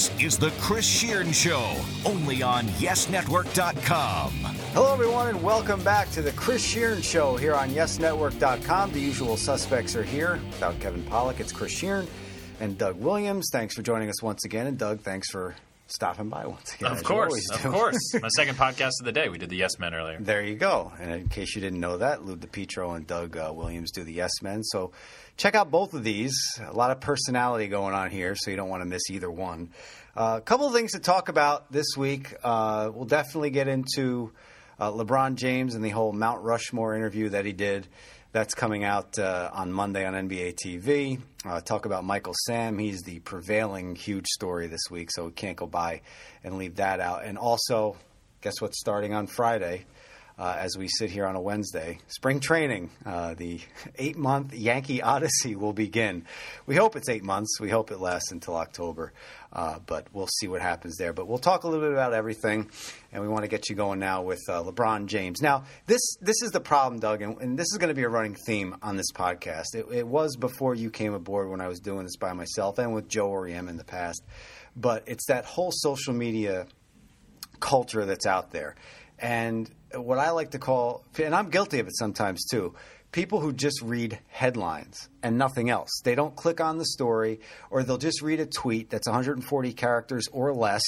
This is the Chris Shearn Show, only on YesNetwork.com. Hello, everyone, and welcome back to the Chris Shearn Show here on YesNetwork.com. The usual suspects are here. Without Kevin Pollock, it's Chris Shearn and Doug Williams. Thanks for joining us once again. And Doug, thanks for stopping by once again. Of course, of do. course. My second podcast of the day. We did the Yes Men earlier. There you go. And in case you didn't know that, Lou DiPietro and Doug uh, Williams do the Yes Men. So check out both of these. A lot of personality going on here, so you don't want to miss either one. Uh, a couple of things to talk about this week. Uh, we'll definitely get into uh, LeBron James and the whole Mount Rushmore interview that he did. That's coming out uh, on Monday on NBA TV. Uh, talk about Michael Sam. He's the prevailing huge story this week, so we can't go by and leave that out. And also, guess what's starting on Friday? Uh, as we sit here on a Wednesday, spring training, uh, the eight month Yankee Odyssey will begin. We hope it's eight months. We hope it lasts until October, uh, but we'll see what happens there. But we'll talk a little bit about everything, and we want to get you going now with uh, LeBron James. Now, this this is the problem, Doug, and, and this is going to be a running theme on this podcast. It, it was before you came aboard when I was doing this by myself and with Joe Oriem in the past, but it's that whole social media culture that's out there. And what I like to call, and I'm guilty of it sometimes too, people who just read headlines and nothing else. They don't click on the story, or they'll just read a tweet that's 140 characters or less,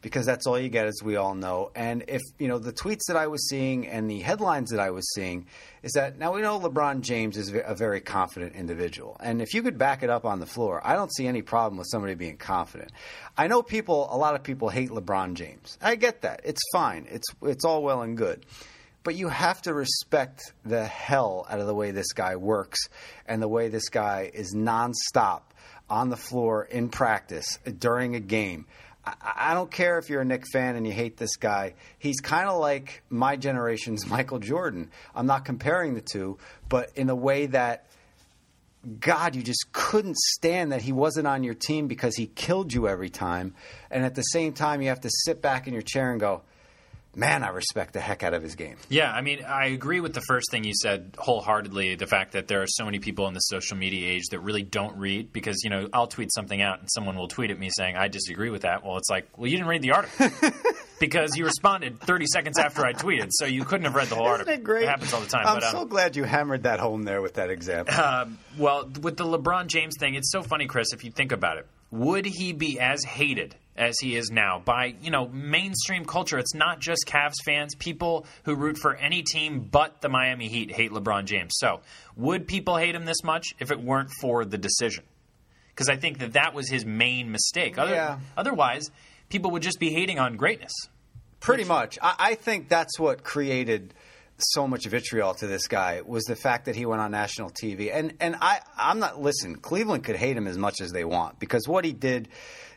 because that's all you get, as we all know. And if, you know, the tweets that I was seeing and the headlines that I was seeing is that now we know LeBron James is a very confident individual. And if you could back it up on the floor, I don't see any problem with somebody being confident. I know people, a lot of people hate LeBron James. I get that. It's fine. It's, it's all well and good but you have to respect the hell out of the way this guy works and the way this guy is nonstop on the floor in practice during a game. I, I don't care if you're a Knick fan and you hate this guy. He's kind of like my generation's Michael Jordan. I'm not comparing the two, but in a way that God, you just couldn't stand that he wasn't on your team because he killed you every time. And at the same time, you have to sit back in your chair and go, man, I respect the heck out of his game. Yeah, I mean, I agree with the first thing you said wholeheartedly. The fact that there are so many people in the social media age that really don't read because you know I'll tweet something out and someone will tweet at me saying I disagree with that. Well, it's like, well, you didn't read the article because you responded 30 seconds after I tweeted, so you couldn't have read the whole article. Isn't it great? It happens all the time. I'm but, um, so glad you hammered that home there with that example. Um, well, with the LeBron James thing, it's so funny, Chris, if you think about it. Would he be as hated as he is now by, you know, mainstream culture? It's not just Cavs fans. People who root for any team but the Miami Heat hate LeBron James. So, would people hate him this much if it weren't for the decision? Because I think that that was his main mistake. Other, Yeah. Otherwise, people would just be hating on greatness. Pretty much. I, I think that's what created so much vitriol to this guy was the fact that he went on national TV. And and I I'm not listen, Cleveland could hate him as much as they want because what he did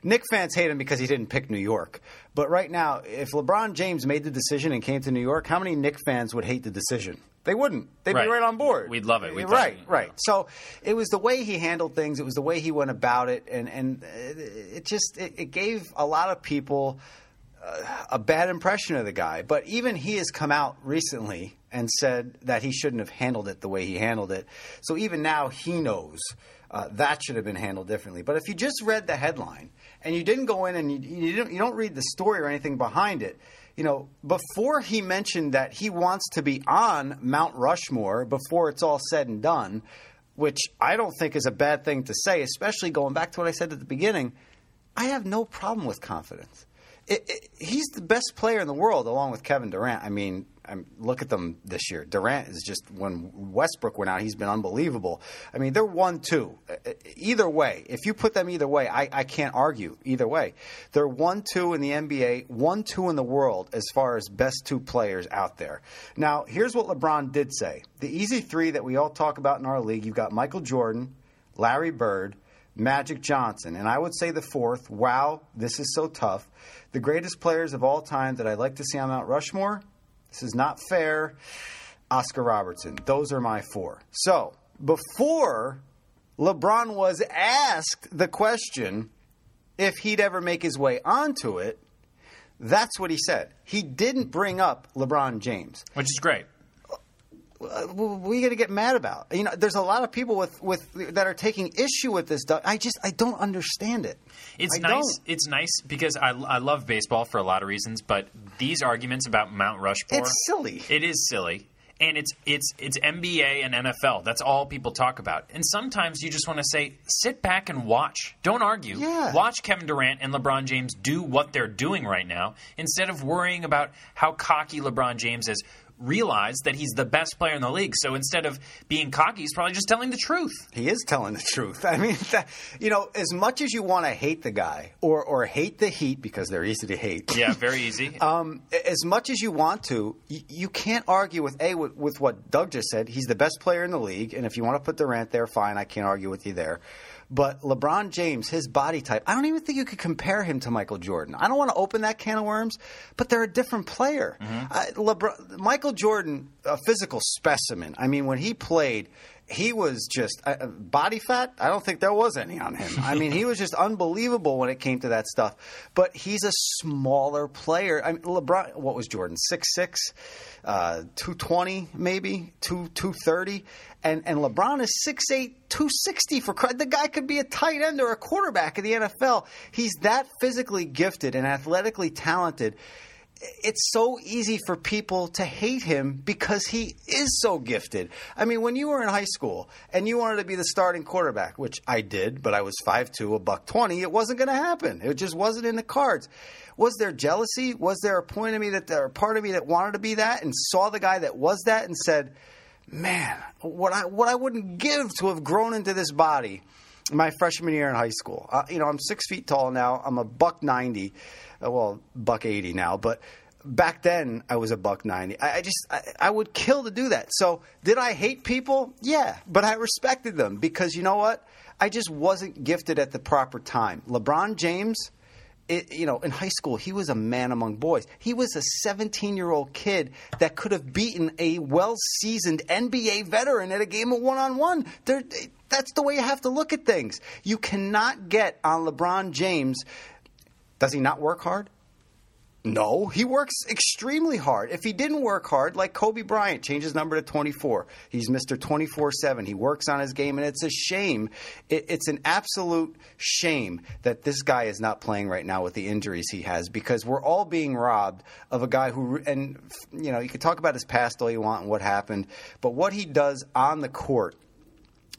Knick fans hate him because he didn't pick New York. But right now, if LeBron James made the decision and came to New York, how many Knick fans would hate the decision? They wouldn't. They'd Right. be right on board. We'd love it. We'd right, love it. right. So it was the way he handled things. It was the way he went about it, and and it, it just it, it gave a lot of people a bad impression of the guy. But even he has come out recently and said that he shouldn't have handled it the way he handled it. So even now he knows uh, that should have been handled differently. But if you just read the headline and you didn't go in and you, you, don't, you don't read the story or anything behind it, you know, before he mentioned that he wants to be on Mount Rushmore before it's all said and done, which I don't think is a bad thing to say, especially going back to what I said at the beginning. I have no problem with confidence. It, it, he's the best player in the world, along with Kevin Durant. I mean, I'm, look at them this year. Durant is just when Westbrook went out, he's been unbelievable. I mean, they're one two. Uh, Either way, if you put them either way, I, I can't argue either way. They're one two in the NBA, one two in the world as far as best two players out there. Now, here's what LeBron did say: the easy three that we all talk about in our league. You've got Michael Jordan, Larry Bird. Magic Johnson. And I would say the fourth, wow, this is so tough. The greatest players of all time that I'd like to see on Mount Rushmore, this is not fair. Oscar Robertson. Those are my four. So before LeBron was asked the question if he'd ever make his way onto it, that's what he said. He didn't bring up LeBron James. Which is great. Uh, what are you going to get mad about? You know, there's a lot of people with, with that are taking issue with this. I just I don't understand it. It's I nice. don't. It's nice because I, I love baseball for a lot of reasons, but these arguments about Mount Rushmore, It's silly. It is silly, and it's it's it's NBA and NFL. That's all people talk about. And sometimes you just want to say, sit back and watch. Don't argue. Yeah. Watch Kevin Durant and LeBron James do what they're doing right now instead of worrying about how cocky LeBron James is. Realize that he's the best player in the league. So instead of being cocky, he's probably just telling the truth. He is telling the truth. I mean, that, you know, as much as you want to hate the guy or or hate the Heat because they're easy to hate. Yeah, very easy. Um, as much as you want to, you, you can't argue with a with, with what Doug just said. He's the best player in the league, and if you want to put Durant there, fine. I can't argue with you there. But LeBron James, his body type, I don't even think you could compare him to Michael Jordan. I don't want to open that can of worms, but they're a different player. Uh, LeBron, Michael Jordan, a physical specimen. I mean, when he played, he was just uh, body fat. I don't think there was any on him. I mean, he was just unbelievable when it came to that stuff. But he's a smaller player. I mean, LeBron. What was Jordan? Six six, uh, two twenty maybe two two thirty, and and LeBron is 6'8", 260 for the guy could be a tight end or a quarterback in the NFL. He's that physically gifted and athletically talented it's so easy for people to hate him because he is so gifted. I mean, when you were in high school and you wanted to be the starting quarterback, which I did, but I was 5'2", a buck 20, it wasn't going to happen. It just wasn't in the cards. Was there jealousy? Was there a point of me that there a part of me that wanted to be that and saw the guy that was that and said, "Man, what I what I wouldn't give to have grown into this body." my freshman year in high school. Uh, you know, I'm six feet tall now. I'm a buck ninety, uh, well, buck eighty now. But back then, I was a buck ninety. I, I just, I, I would kill to do that. So, did I hate people? Yeah, but I respected them because you know what? I just wasn't gifted at the proper time. LeBron James. It, you know, in high school, he was a man among boys. He was a 17 year old kid that could have beaten a well seasoned NBA veteran at a game of one on one. That's the way you have to look at things. You cannot get on LeBron James. Does he not work hard? No, he works extremely hard. If he didn't work hard, like Kobe Bryant, change his number to 24. He's Mr. 24 7. He works on his game, and it's a shame. It, it's an absolute shame that this guy is not playing right now with the injuries he has because we're all being robbed of a guy who, and, you know, you could talk about his past all you want and what happened, but what he does on the court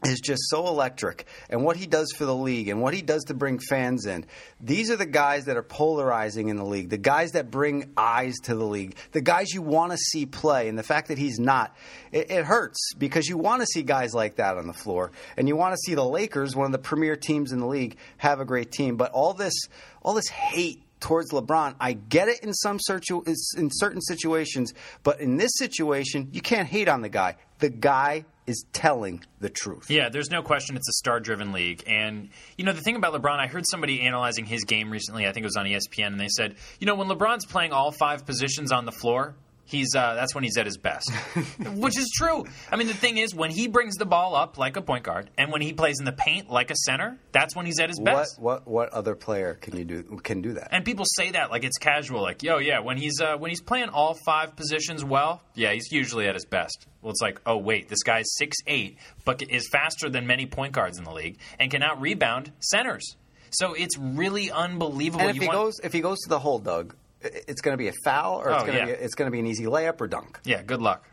is just so electric and what he does for the league and what he does to bring fans in. These are the guys that are polarizing in the league, the guys that bring eyes to the league, the guys you want to see play. And the fact that he's not, it, it hurts because you want to see guys like that on the floor and you want to see the Lakers, one of the premier teams in the league, have a great team. But all this, all this hate towards LeBron. I get it in some situ- in certain situations, but in this situation, you can't hate on the guy. The guy is telling the truth. Yeah, there's no question it's a star driven league. And, you know, the thing about LeBron, I heard somebody analyzing his game recently, I think it was on ESPN, and they said, you know, when LeBron's playing all five positions on the floor, he's uh, that's when he's at his best, which is true. I mean, the thing is, when he brings the ball up like a point guard, and when he plays in the paint like a center, that's when he's at his best. what what what other player can you do can do that? And people say that like it's casual, like, yo, yeah, when he's uh, when he's playing all five positions well, yeah, he's usually at his best. Well, it's like, oh wait, this guy's six eight, but is faster than many point guards in the league, and can out rebound centers. So it's really unbelievable. and if You he want- goes if he goes to the hole, Doug, it's going to be a foul or it's Oh, going to yeah. be it's going to be an easy layup or dunk. yeah, good luck.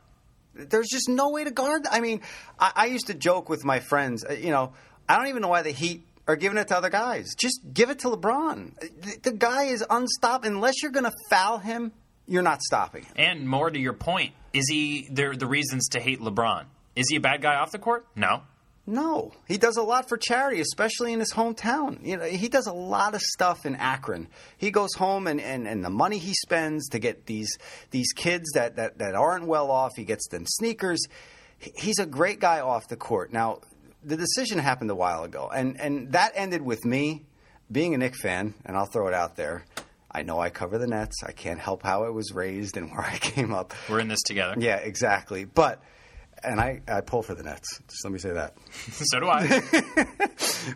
There's just no way to guard. I mean, I, I used to joke with my friends. uh, You know, I don't even know why the Heat are giving it to other guys. Just give it to LeBron. The, the guy is unstoppable. Unless you're going to foul him, you're not stopping him. And more to your point, is he there? The reasons to hate LeBron? Is he a bad guy off the court? No. No, he does a lot for charity, especially in his hometown. You know, he does a lot of stuff in Akron. He goes home and, and, and the money he spends to get these these kids that, that, that aren't well off, he gets them sneakers. He's a great guy off the court. Now, the decision happened a while ago, and, and that ended with me being a Knick fan, and I'll throw it out there. I know I cover the Nets. I can't help how I was raised and where I came up. We're in this together. Yeah, exactly. But and I, I pull for the Nets. Just let me say that so do I.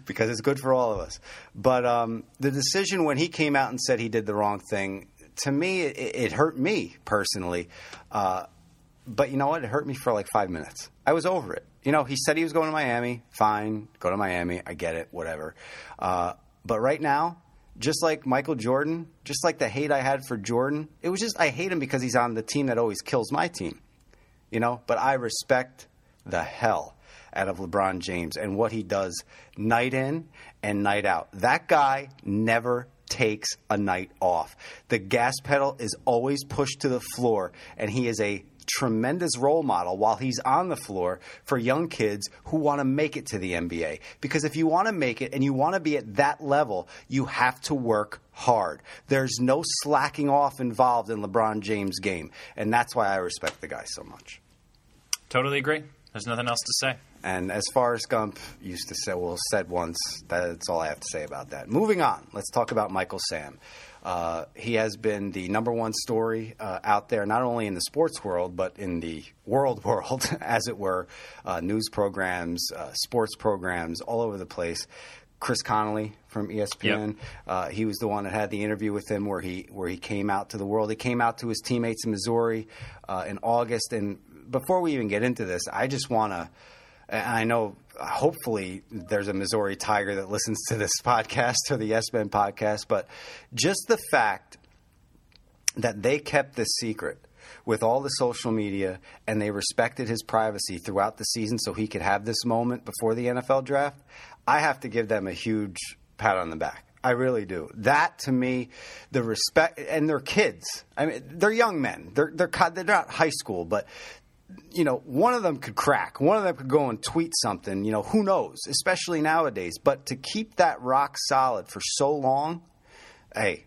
because it's good for all of us. But um, the decision when he came out and said he did the wrong thing, to me, it, it hurt me personally. Uh, but you know what? It hurt me for like five minutes. I was over it. You know, he said he was going to Miami. Fine, go to Miami. I get it. Whatever. Uh, but right now, just like Michael Jordan, just like the hate I had for Jordan, it was just I hate him because he's on the team that always kills my team. You know, but I respect the hell out of LeBron James and what he does night in and night out. That guy never takes a night off. The gas pedal is always pushed to the floor, and he is a tremendous role model while he's on the floor for young kids who want to make it to the NBA. Because if you want to make it and you want to be at that level, you have to work hard. There's no slacking off involved in LeBron James' game. And that's why I respect the guy so much. Totally agree. There's nothing else to say. And as Forrest Gump used to say, well, said once, that's all I have to say about that. Moving on, let's talk about Michael Sam. Uh, he has been the number one story uh, out there, not only in the sports world, but in the world world, as it were. Uh, news programs, uh, sports programs, all over the place. Chris Connelly from ESPN. Yep. Uh, he was the one that had the interview with him where he where he came out to the world. He came out to his teammates in Missouri uh, in August. And before we even get into this, I just want to I know hopefully there's a Missouri Tiger that listens to this podcast or the Yes Men podcast, but just the fact that they kept this secret with all the social media and they respected his privacy throughout the season so he could have this moment before the NFL draft, I have to give them a huge pat on the back. I really do. That to me, the respect, and they're kids. I mean, they're young men. They're they're they're not high school, but you know, one of them could crack. One of them could go and tweet something. You know, who knows? Especially nowadays. But to keep that rock solid for so long, hey,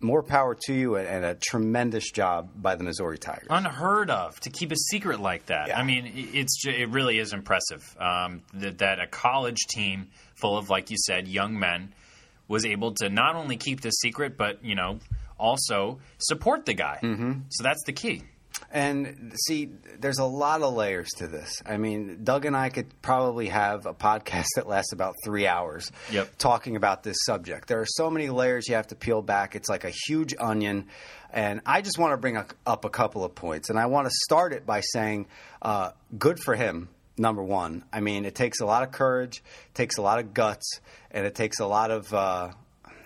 more power to you and a tremendous job by the Missouri Tigers. Unheard of to keep a secret like that. Yeah. I mean, it's it really is impressive um, that, that a college team full of, like you said, young men was able to not only keep the secret, but you know, also support the guy. Mm-hmm. So that's the key. And see, there's a lot of layers to this. I mean, Doug and I could probably have a podcast that lasts about three hours yep. talking about this subject. There are so many layers you have to peel back. It's like a huge onion. And I just want to bring up a couple of points. And I want to start it by saying, uh, good for him number one. I mean, it takes a lot of courage, takes a lot of guts, and it takes a lot of, uh,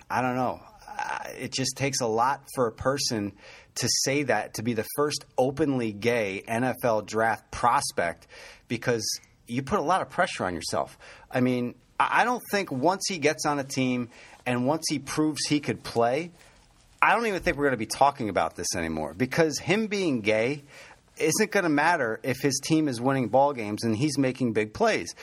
I don't know, uh, it just takes a lot for a person to say that to be the first openly gay NFL draft prospect because you put a lot of pressure on yourself. I mean, I don't think once he gets on a team and once he proves he could play, I don't even think we're going to be talking about this anymore because him being gay isn't going to matter if his team is winning ball games and he's making big plays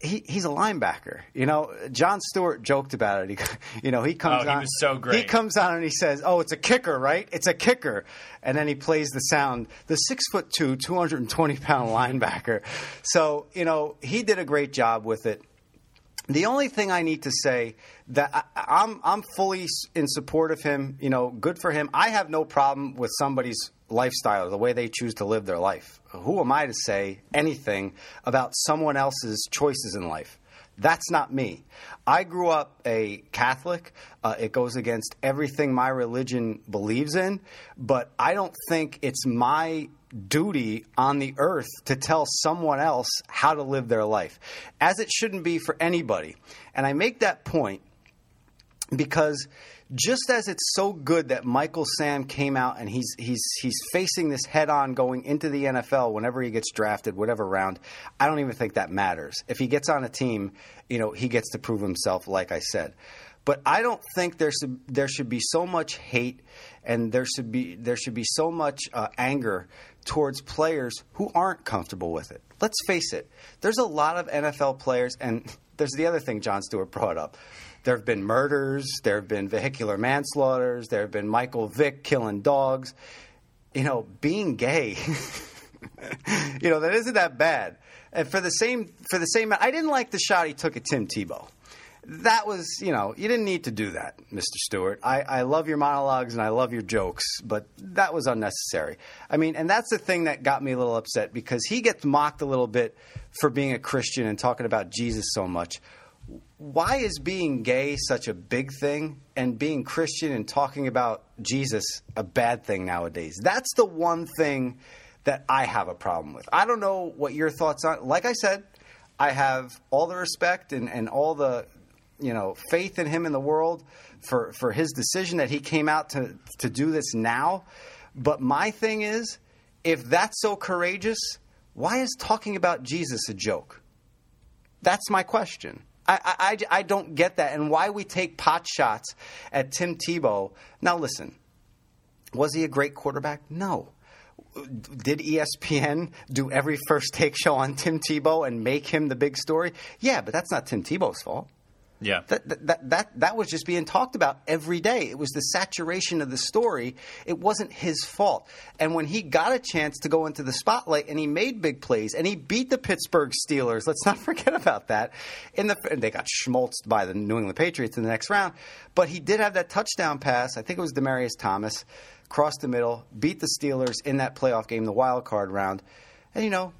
he, he's a linebacker. You know, Jon Stewart joked about it. He, you know, he comes oh, on. He was so great. He comes on and he says, "Oh, it's a kicker, right? It's a kicker." And then he plays the sound. The six foot two, two hundred and twenty pound linebacker. So you know, he did a great job with it. The only thing I need to say that I, I'm I'm fully in support of him. You know, good for him. I have no problem with somebody's lifestyle, the way they choose to live their life. Who am I to say anything about someone else's choices in life? That's not me. I grew up a Catholic. Uh, it goes against everything my religion believes in, but I don't think it's my duty on the earth to tell someone else how to live their life, as it shouldn't be for anybody. And I make that point because just as it's so good that Michael Sam came out and he's he's he's facing this head on going into the NFL whenever he gets drafted, whatever round, I don't even think that matters. If he gets on a team, you know, he gets to prove himself, like I said. But I don't think there should there should be so much hate and there should be there should be so much uh, anger towards players who aren't comfortable with it. Let's face it. There's a lot of NFL players, and there's the other thing Jon Stewart brought up. There have been murders, there have been vehicular manslaughters, there have been Michael Vick killing dogs. You know, being gay, you know, that isn't that bad. And for the same for the same, I didn't like the shot he took at Tim Tebow. That was, you know, you didn't need to do that, Mr. Stewart. I, I love your monologues and I love your jokes, but that was unnecessary. I mean, and that's the thing that got me a little upset because he gets mocked a little bit for being a Christian and talking about Jesus so much why is being gay such a big thing and being Christian and talking about Jesus a bad thing nowadays? That's the one thing that I have a problem with. I don't know what your thoughts on. Like I said, I have all the respect and, and all the you know faith in him in the world for for his decision that he came out to to do this now. But my thing is, if that's so courageous, why is talking about Jesus a joke? That's my question. I, I, I don't get that. And why we take pot shots at Tim Tebow. Now, listen, was he a great quarterback? No. Did ESPN do every first take show on Tim Tebow and make him the big story? Yeah, but that's not Tim Tebow's fault. Yeah. That, that, that, that was just being talked about every day. It was the saturation of the story. It wasn't his fault. And when he got a chance to go into the spotlight and he made big plays and he beat the Pittsburgh Steelers, let's not forget about that. In the, and they got schmoltzed by the New England Patriots in the next round. But he did have that touchdown pass. I think it was Demaryius Thomas, crossed the middle, beat the Steelers in that playoff game, the wild card round. And, you know,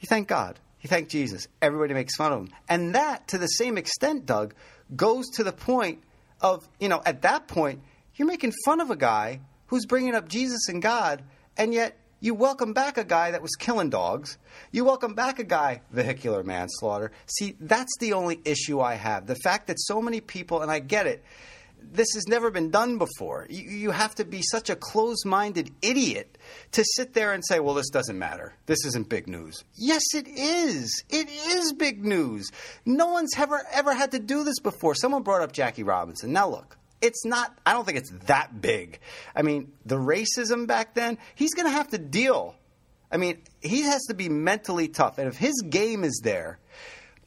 you thank God. He thanked Jesus. Everybody makes fun of him. And that, to the same extent, Doug, goes to the point of, you know, at that point, you're making fun of a guy who's bringing up Jesus and God, and yet you welcome back a guy that was killing dogs. You welcome back a guy, vehicular manslaughter. See, that's the only issue I have. The fact that so many people, and I get it, this has never been done before. You, you have to be such a closed minded idiot to sit there and say, well, this doesn't matter. This isn't big news. Yes, it is. It is big news. No one's ever, ever had to do this before. Someone brought up Jackie Robinson. Now, look. It's not, I don't think it's that big. I mean, the racism back then, he's going to have to deal. I mean, he has to be mentally tough. And if his game is there,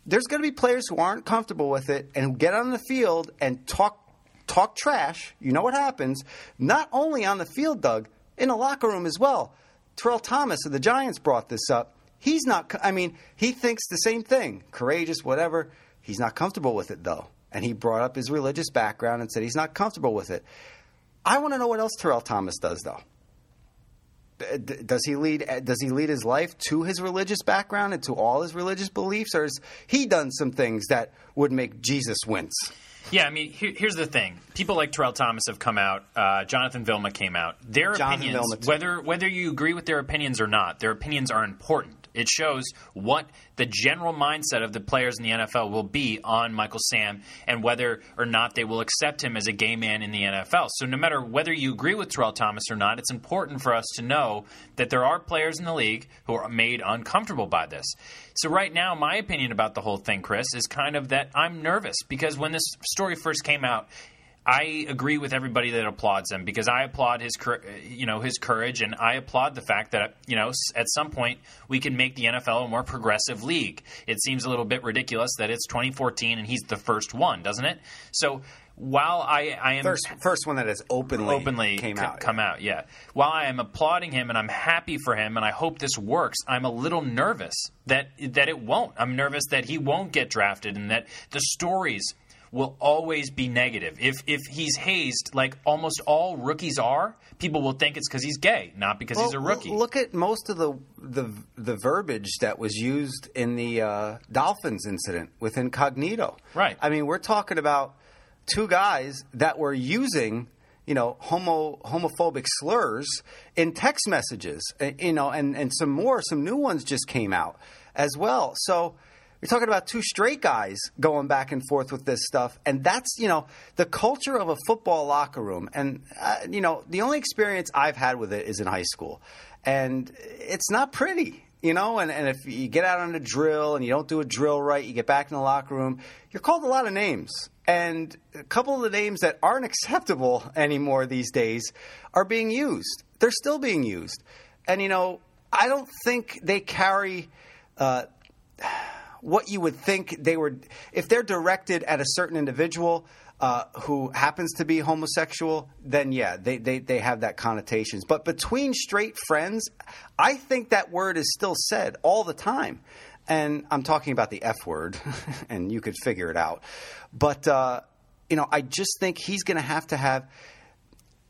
there's going to be players who aren't comfortable with it and get on the field and talk talk trash, you know what happens, not only on the field, Doug, in the locker room as well. Terrell Thomas of the Giants brought this up. He's not, I mean, he thinks the same thing, courageous, whatever. He's not comfortable with it, though. And he brought up his religious background and said he's not comfortable with it. I want to know what else Terrell Thomas does, though. Does he lead? Eh, does he lead his life to his religious background and to all his religious beliefs, or has he done some things that would make Jesus wince? Yeah, I mean, here, here's the thing: people like Terrell Thomas have come out. Uh, Jonathan Vilma came out. Their Jonathan opinions, whether whether you agree with their opinions or not, their opinions are important. It shows what the general mindset of the players in the NFL will be on Michael Sam and whether or not they will accept him as a gay man in the NFL. So, no matter whether you agree with Terrell Thomas or not, it's important for us to know that there are players in the league who are made uncomfortable by this. So, right now, my opinion about the whole thing, Chris, is kind of that I'm nervous because when this story first came out, I agree with everybody that applauds him because I applaud his, you know, his courage, and I applaud the fact that you know at some point we can make the NFL a more progressive league. It seems a little bit ridiculous that it's 2014 and he's the first one, doesn't it? So while I, I am First, first one that has openly, openly came c- out. come out. Yeah. While I am applauding him and I'm happy for him and I hope this works, I'm a little nervous that that it won't. I'm nervous that he won't get drafted and that the stories will always be negative. If if he's hazed like almost all rookies are, people will think it's because he's gay, not because he's a rookie. Look at most of the the the verbiage that was used in the uh, Dolphins incident with Incognito. Right. I mean, we're talking about two guys that were using you know homo homophobic slurs in text messages. uh, You know, and and some more, some new ones just came out as well. So. You're talking about two straight guys going back and forth with this stuff, and that's you know the culture of a football locker room. And uh, you know the only experience I've had with it is in high school, and it's not pretty. You know, and, and if you get out on a drill and you don't do a drill right, you get back in the locker room, you're called a lot of names. And a couple of the names that aren't acceptable anymore these days are being used. They're still being used. And, you know, I don't think they carry uh, what you would think they were if they're directed at a certain individual uh, who happens to be homosexual then yeah they, they, they have that connotations but between straight friends i think that word is still said all the time and i'm talking about the f word and you could figure it out but uh, you know i just think he's going to have to have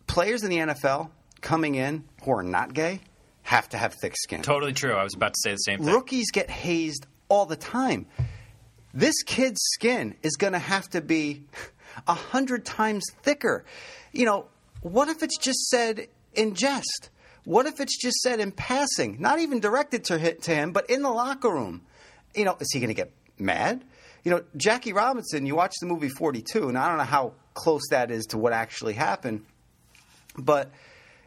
players in the nfl coming in who are not gay have to have thick skin totally true. I was about to say the same thing. rookies get hazed all the time. This kid's skin is going to have to be a hundred times thicker. You know, what if it's just said in jest? What if it's just said in passing, not even directed to, him, but in the locker room? You know, is he going to get mad? You know, Jackie Robinson, you watch the movie 42, and I don't know how close that is to what actually happened, but,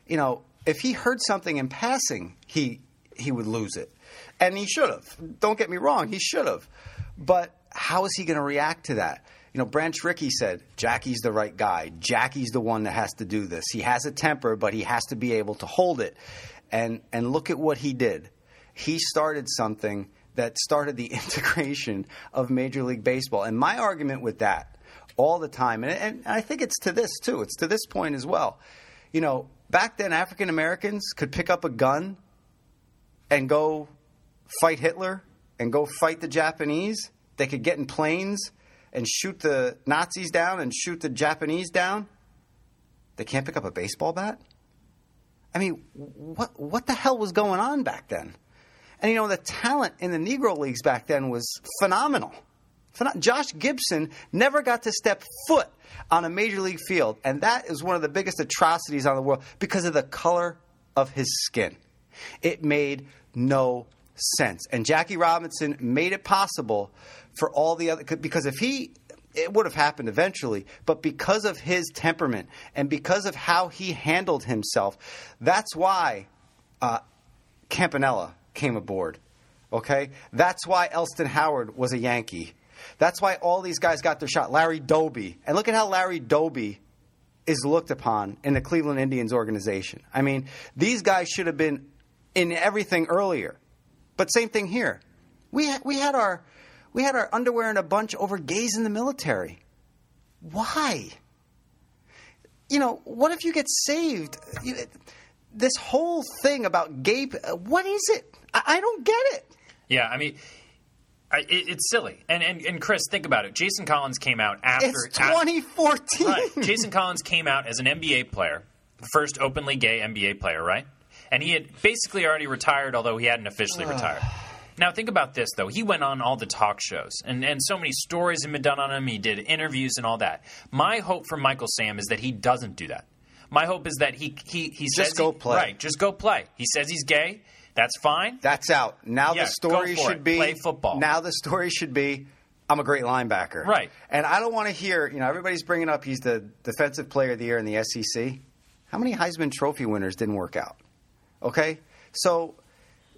you know, if he heard something in passing, he he would lose it. And he should have. Don't get me wrong, he should have. But how is he going to react to that? You know, Branch Rickey said, Jackie's the right guy. Jackie's the one that has to do this. He has a temper, but he has to be able to hold it. And and look at what he did. He started something that started the integration of Major League Baseball. And my argument with that all the time, and, and I think it's to this too, it's to this point as well. You know, back then African Americans could pick up a gun and go fight Hitler and go fight the Japanese. They could get in planes and shoot the Nazis down and shoot the Japanese down. They can't pick up a baseball bat? I mean, what what the hell was going on back then? And you know, the talent in the Negro Leagues back then was phenomenal. Josh Gibson never got to step foot on a major league field, and that is one of the biggest atrocities on the world because of the color of his skin. It made no sense. And Jackie Robinson made it possible for all the other because if he it would have happened eventually, but because of his temperament and because of how he handled himself, that's why uh, Campanella came aboard. Okay, that's why Elston Howard was a Yankee. That's why all these guys got their shot. Larry Doby, and look at how Larry Doby is looked upon in the Cleveland Indians organization. I mean, these guys should have been in everything earlier. But same thing here. We ha- we had our we had our underwear in a bunch over gays in the military. Why? You know, what if you get saved? You, this whole thing about gay. What is it? I, I don't get it. Yeah, I mean. I, it, it's silly, and, and and Chris, think about it. Jason Collins came out after it's 2014. right. Jason Collins came out as an NBA player, the first openly gay NBA player, right? And he had basically already retired, although he hadn't officially retired. Now, think about this, though. He went on all the talk shows, and, and so many stories have been done on him. He did interviews and all that. My hope for Michael Sam is that he doesn't do that. My hope is that he he, he just go he, play. Right, just go play. He says he's gay. That's fine. That's out. Now Yeah, the story go for should it. be Play football. Now the story should be I'm a great linebacker. Right. And I don't want to hear, you know, everybody's bringing up he's the defensive player of the year in the SEC. How many Heisman Trophy winners didn't work out? Okay? So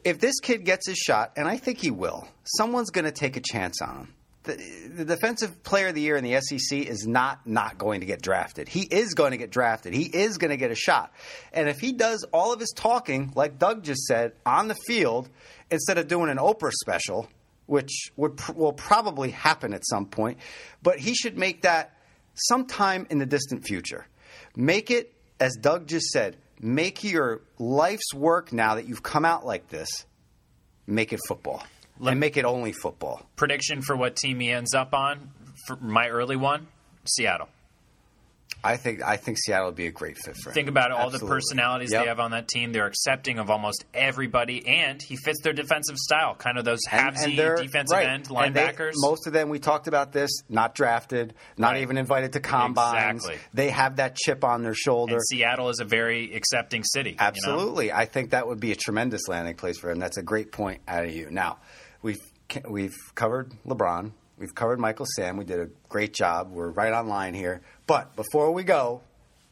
if this kid gets his shot, and I think he will, someone's going to take a chance on him. The, the defensive player of the year in the SEC is not not going to get drafted. He is going to get drafted. He is going to get a shot. And if he does all of his talking, like Doug just said, on the field instead of doing an Oprah special, which would will probably happen at some point, but he should make that sometime in the distant future. Make it as Doug just said, make your life's work now that you've come out like this, make it football. and make it only football. Prediction for what team he ends up on? For my early one, Seattle. I think I think Seattle would be a great fit for him. Think about all the personalities Yep. they have on that team. They're accepting of almost everybody, and he fits their defensive style. Kind of those halvesy defensive right. end And they- linebackers. most of them, we talked about this, not drafted, not Right. even invited to combines. Exactly. They have that chip on their shoulder. and Seattle is a very accepting city. you know? Absolutely, I think that would be a tremendous landing place for him. That's a great point out of you. Now, we've we've covered LeBron, we've covered Michael Sam. We did a great job. We're right on line here. But before we go,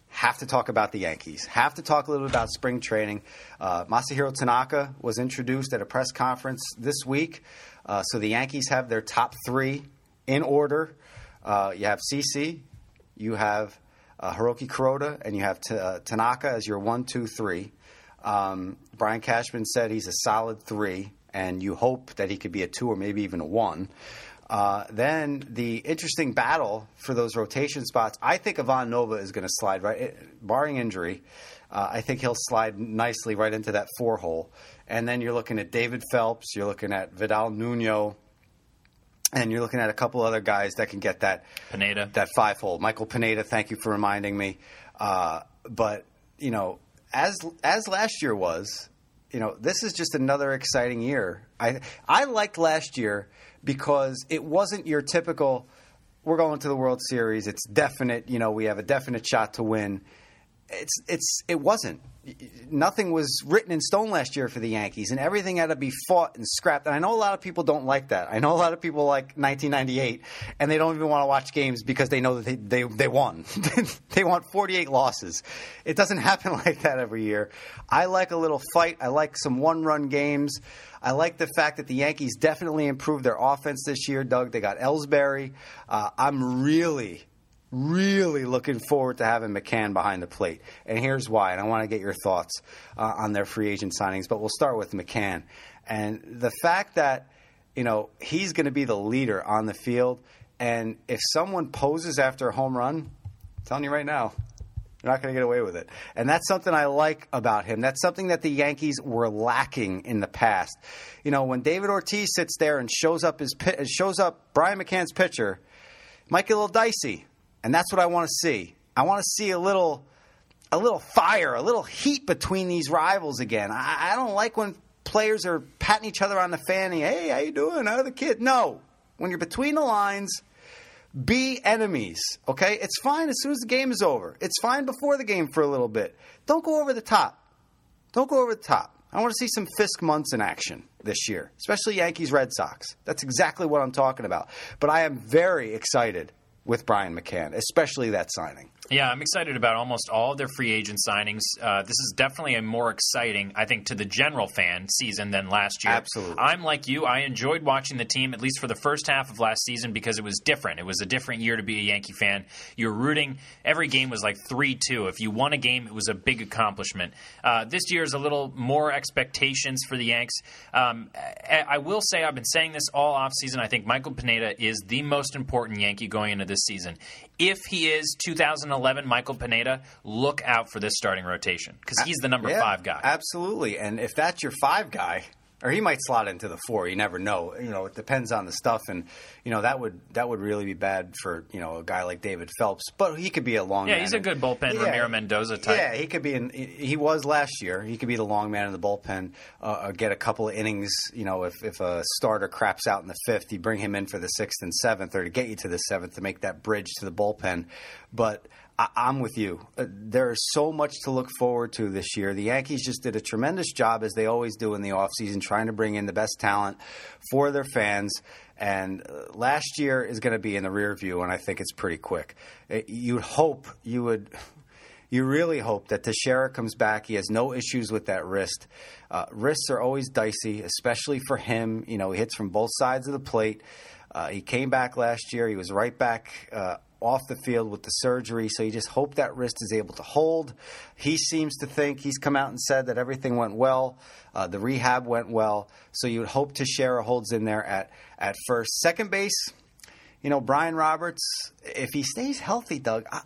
have to talk about the Yankees. Have to talk a little bit about spring training. Uh, Masahiro Tanaka was introduced at a press conference this week. Uh, so the Yankees have their top three in order. Uh, you have CC, you have uh, Hiroki Kuroda, and you have T- uh, Tanaka as your one, two, three. Um, Brian Cashman said he's a solid three, and you hope that he could be a two or maybe even a one. Uh, then the interesting battle for those rotation spots. I think Ivan Nova is going to slide right, eh, barring injury. Uh, I think he'll slide nicely right into that four hole. And then you're looking at David Phelps. You're looking at Vidal Nuno. And you're looking at a couple other guys that can get that Pineda. that five hole. Michael Pineda, thank you for reminding me. Uh, but you know, as as last year was, you know, this is just another exciting year. I I liked last year because it wasn't your typical. We're going to the World Series. It's definite. You know, we have a definite shot to win. It's it's it wasn't. Nothing was written in stone last year for the Yankees, and everything had to be fought and scrapped. And I know a lot of people don't like that. I know a lot of people like 1998, and they don't even want to watch games because they know that they they, they won. they want 48 losses. It doesn't happen like that every year. I like a little fight. I like some one-run games. I like the fact that the Yankees definitely improved their offense this year. Doug, they got Ellsbury. Uh, I'm really really looking forward to having McCann behind the plate. And here's why. And I want to get your thoughts uh, on their free agent signings, but we'll start with McCann. And the fact that, you know, he's going to be the leader on the field. And if someone poses after a home run, I'm telling you right now, you're not going to get away with it. And that's something I like about him. That's something that the Yankees were lacking in the past. You know, when David Ortiz sits there and shows up his shows up Brian McCann's pitcher, might get a little dicey and that's what I want to see. I want to see a little, a little fire, a little heat between these rivals again. I, I don't like when players are patting each other on the fanny. Hey, how you doing? How the kid? No, when you're between the lines, be enemies. Okay, it's fine as soon as the game is over. It's fine before the game for a little bit. Don't go over the top. Don't go over the top. I want to see some Fisk Munson action this year, especially Yankees Red Sox. That's exactly what I'm talking about. But I am very excited with Brian McCann, especially that signing. Yeah, I'm excited about almost all of their free agent signings. Uh, this is definitely a more exciting, I think, to the general fan season than last year. Absolutely. I'm like you. I enjoyed watching the team, at least for the first half of last season, because it was different. It was a different year to be a Yankee fan. You're rooting. Every game was like 3 2. If you won a game, it was a big accomplishment. Uh, this year is a little more expectations for the Yanks. Um, I, I will say, I've been saying this all offseason. I think Michael Pineda is the most important Yankee going into this season. If he is 2011 Michael Pineda, look out for this starting rotation because he's the number yeah, five guy. Absolutely. And if that's your five guy, or he might slot into the four. You never know. You know, it depends on the stuff, and you know that would that would really be bad for you know a guy like David Phelps. But he could be a long. Yeah, man he's a good bullpen yeah, Ramiro Mendoza type. Yeah, he could be. In, he was last year. He could be the long man in the bullpen. Uh, get a couple of innings. You know, if if a starter craps out in the fifth, you bring him in for the sixth and seventh, or to get you to the seventh to make that bridge to the bullpen. But I, am with you. Uh, there is so much to look forward to this year. The Yankees just did a tremendous job, as they always do in the offseason, trying to bring in the best talent for their fans. And uh, last year is going to be in the rear view, and I think it's pretty quick. Uh, you'd hope, you would. You really hope that Teixeira comes back. He has no issues with that wrist. Uh, wrists are always dicey, especially for him. You know, he hits from both sides of the plate. Uh, he came back last year. He was right back uh, off the field with the surgery. So you just hope that wrist is able to hold. He seems to think he's come out and said that everything went well. Uh, the rehab went well. So you would hope Teixeira holds in there at, at first. Second base, you know, Brian Roberts, if he stays healthy, Doug, I,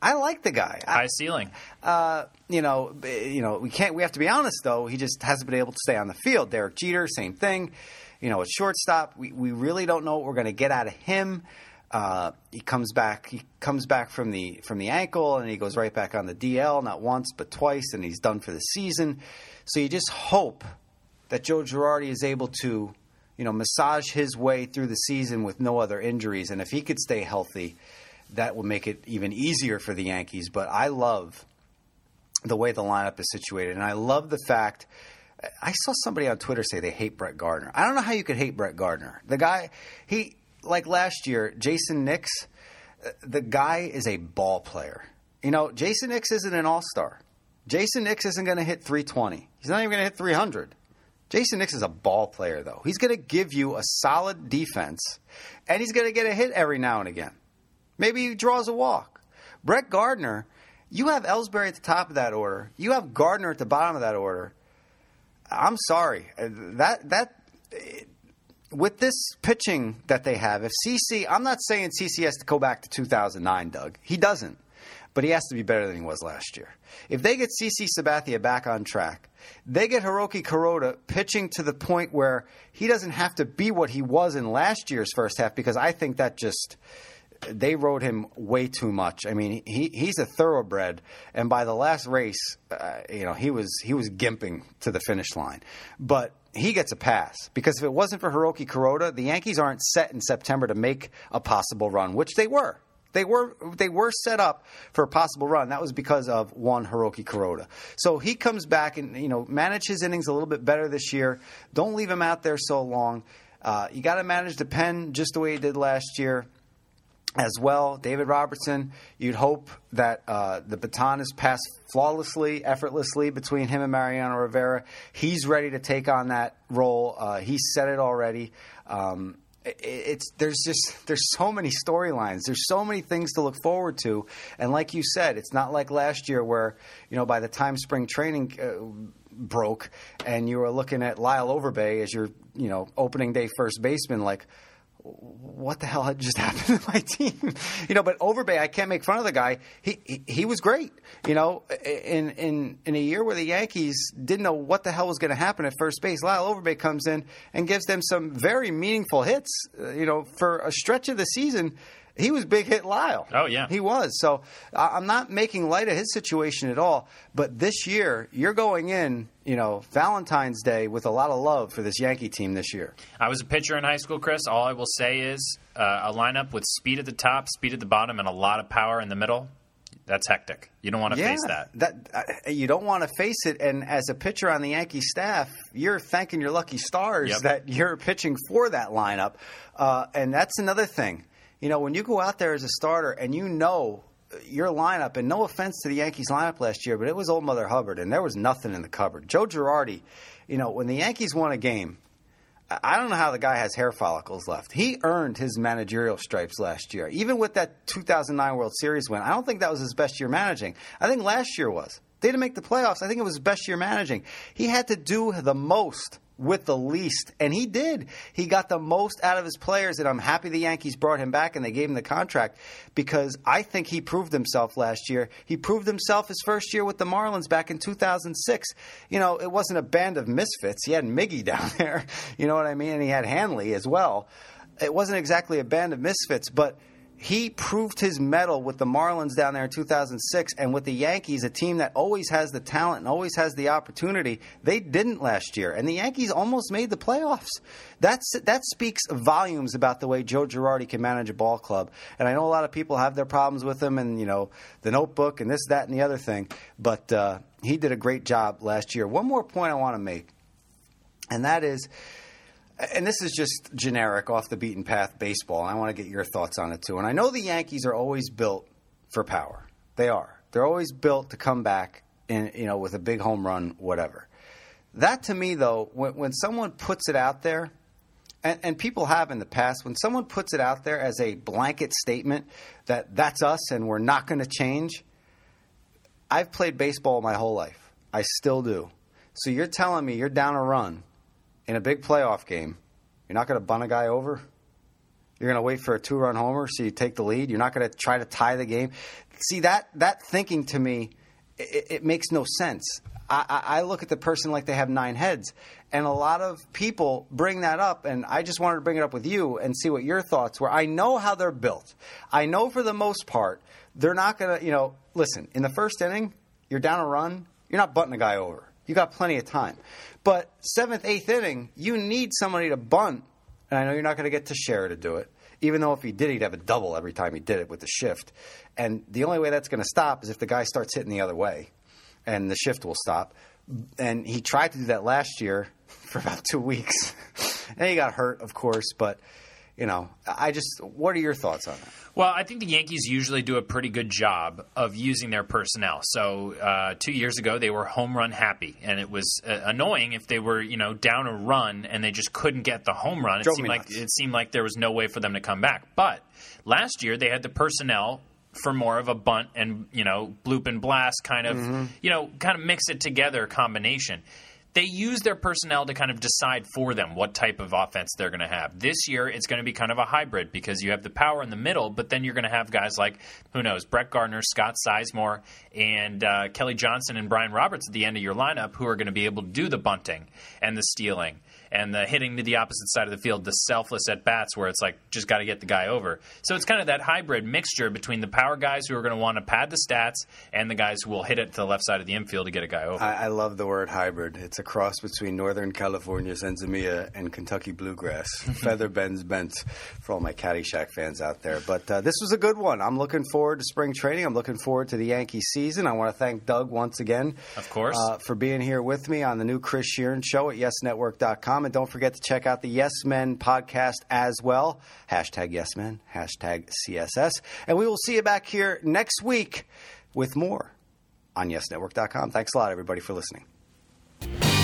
I like the guy. High ceiling. Uh, you know, you know, we can't. We have to be honest, though. He just hasn't been able to stay on the field. Derek Jeter, same thing. You know, at shortstop, we, we really don't know what we're going to get out of him. Uh, he comes back. He comes back from the from the ankle, and he goes right back on the DL, not once but twice, and he's done for the season. So you just hope that Joe Girardi is able to, you know, massage his way through the season with no other injuries, and if he could stay healthy, that would make it even easier for the Yankees. But I love the way the lineup is situated, and I love the fact. I saw somebody on Twitter say they hate Brett Gardner. I don't know how you could hate Brett Gardner. The guy, he like last year, Jayson Nix, uh, the guy is a ball player. You know, Jayson Nix isn't an all star. Jayson Nix isn't going to hit 320. He's not even going to hit 300. Jayson Nix is a ball player, though. He's going to give you a solid defense, and he's going to get a hit every now and again. Maybe he draws a walk. Brett Gardner, you have Ellsbury at the top of that order. You have Gardner at the bottom of that order. I'm sorry. Uh, that that with this pitching that they have, if CC, I'm not saying CC has to go back to 2009, Doug. He doesn't. But he has to be better than he was last year. If they get CC Sabathia back on track, they get Hiroki Kuroda pitching to the point where he doesn't have to be what he was in last year's first half because I think that just they rode him way too much. I mean, he he's a thoroughbred, and by the last race, uh, you know, he was he was gimping to the finish line. But he gets a pass because if it wasn't for Hiroki Kuroda, the Yankees aren't set in September to make a possible run, which they were. They were they were set up for a possible run. That was because of one Hiroki Kuroda. So he comes back and you know manage his innings a little bit better this year. Don't leave him out there so long. Uh, you got to manage the pen just the way he did last year as well. David Robertson, you'd hope that uh, the baton is passed flawlessly, effortlessly between him and Mariano Rivera. He's ready to take on that role. Uh, he said it already. Um, it's there's just there's so many storylines. There's so many things to look forward to, and like you said, it's not like last year where you know by the time spring training uh, broke and you were looking at Lyle Overbay as your you know opening day first baseman, like what the hell had just happened to my team? you know, but Overbay, I can't make fun of the guy. He, he, he was great. You know, in in in a year where the Yankees didn't know what the hell was going to happen at first base, Lyle Overbay comes in and gives them some very meaningful hits. Uh, you know, for a stretch of the season, he was big hit Lyle. Oh yeah, he was. So I'm not making light of his situation at all. But this year, you're going in, you know, Valentine's Day with a lot of love for this Yankee team this year. I was a pitcher in high school, Chris. All I will say is uh, a lineup with speed at the top, speed at the bottom, and a lot of power in the middle. That's hectic. You don't want to yeah, face that. That uh, you don't want to face it. And as a pitcher on the Yankee staff, you're thanking your lucky stars Yep. that you're pitching for that lineup. Uh, and that's another thing. You know, when you go out there as a starter and you know your lineup, and no offense to the Yankees lineup last year, but it was old Mother Hubbard, and there was nothing in the cupboard. Joe Girardi, you know, when the Yankees won a game, I don't know how the guy has hair follicles left. He earned his managerial stripes last year. Even with that 2009 World Series win, I don't think that was his best year managing. I think last year was. They didn't make the playoffs. I think it was best year managing. He had to do the most with the least, and he did. He got the most out of his players, and I'm happy the Yankees brought him back and they gave him the contract because I think he proved himself last year. He proved himself his first year with the Marlins back in 2006. You know, it wasn't a band of misfits. He had Miggy down there, you know what I mean, and he had Hanley as well. It wasn't exactly a band of misfits, but he proved his mettle with the Marlins down there in 2006 and with the Yankees, a team that always has the talent and always has the opportunity. They didn't last year, and the Yankees almost made the playoffs. That's that speaks volumes about the way Joe Girardi can manage a ball club. And I know a lot of people have their problems with him, and you know the Notebook and this, that, and the other thing. But uh, he did a great job last year. One more point I want to make, and that is and this is just generic, off the beaten path baseball. I want to get your thoughts on it too. And I know the Yankees are always built for power. They are. They're always built to come back in, you know, with a big home run, whatever. That to me, though, when, when someone puts it out there, and, and people have in the past, when someone puts it out there as a blanket statement that that's us and we're not going to change, I've played baseball my whole life. I still do. So you're telling me you're down a run in a big playoff game, you're not going to bunt a guy over. You're going to wait for a two-run homer so you take the lead. You're not going to try to tie the game. See that that thinking to me, it, it makes no sense. I, I, look at the person like they have nine heads, and a lot of people bring that up. And I just wanted to bring it up with you and see what your thoughts were. I know how they're built. I know for the most part they're not going to. You know, listen. In the first inning, you're down a run. You're not bunting a guy over. You got plenty of time. But seventh, eighth inning, you need somebody to bunt. And I know you're not going to get to Teixeira to do it, even though if he did, he'd have a double every time he did it with the shift. And the only way that's going to stop is if the guy starts hitting the other way, and the shift will stop. And he tried to do that last year for about two weeks. and he got hurt, of course. But, you know, I just, what are your thoughts on that? Well, I think the Yankees usually do a pretty good job of using their personnel. So uh, two years ago, they were home run happy, and it was uh, annoying if they were, you know, down a run and they just couldn't get the home run. It Drove seemed like nuts. it seemed like there was no way for them to come back. But last year, they had the personnel for more of a bunt and you know bloop and blast kind of Mm-hmm. you know kind of mix it together combination they use their personnel to kind of decide for them what type of offense they're going to have. This year, it's going to be kind of a hybrid because you have the power in the middle, but then you're going to have guys like, who knows, Brett Gardner, Scott Sizemore, and uh, Kelly Johnson and Brian Roberts at the end of your lineup who are going to be able to do the bunting and the stealing and the hitting to the opposite side of the field, the selfless at bats where it's like just got to get the guy over. So it's kind of that hybrid mixture between the power guys who are going to want to pad the stats and the guys who will hit it to the left side of the infield to get a guy over. I, I love the word hybrid. It's a cross between Northern California Sinsemilla and Kentucky bluegrass. Featherbed Bent for all my Caddyshack fans out there. But uh, this was a good one. I'm looking forward to spring training. I'm looking forward to the Yankee season. I want to thank Doug once again, of course, uh, for being here with me on the new Chris Shearn show at YesNetwork.com. And don't forget to check out the Yes Men podcast as well. Hashtag Yes Men, hashtag CSS. And we will see you back here next week with more on YesNetwork.com. Thanks a lot, everybody, for listening.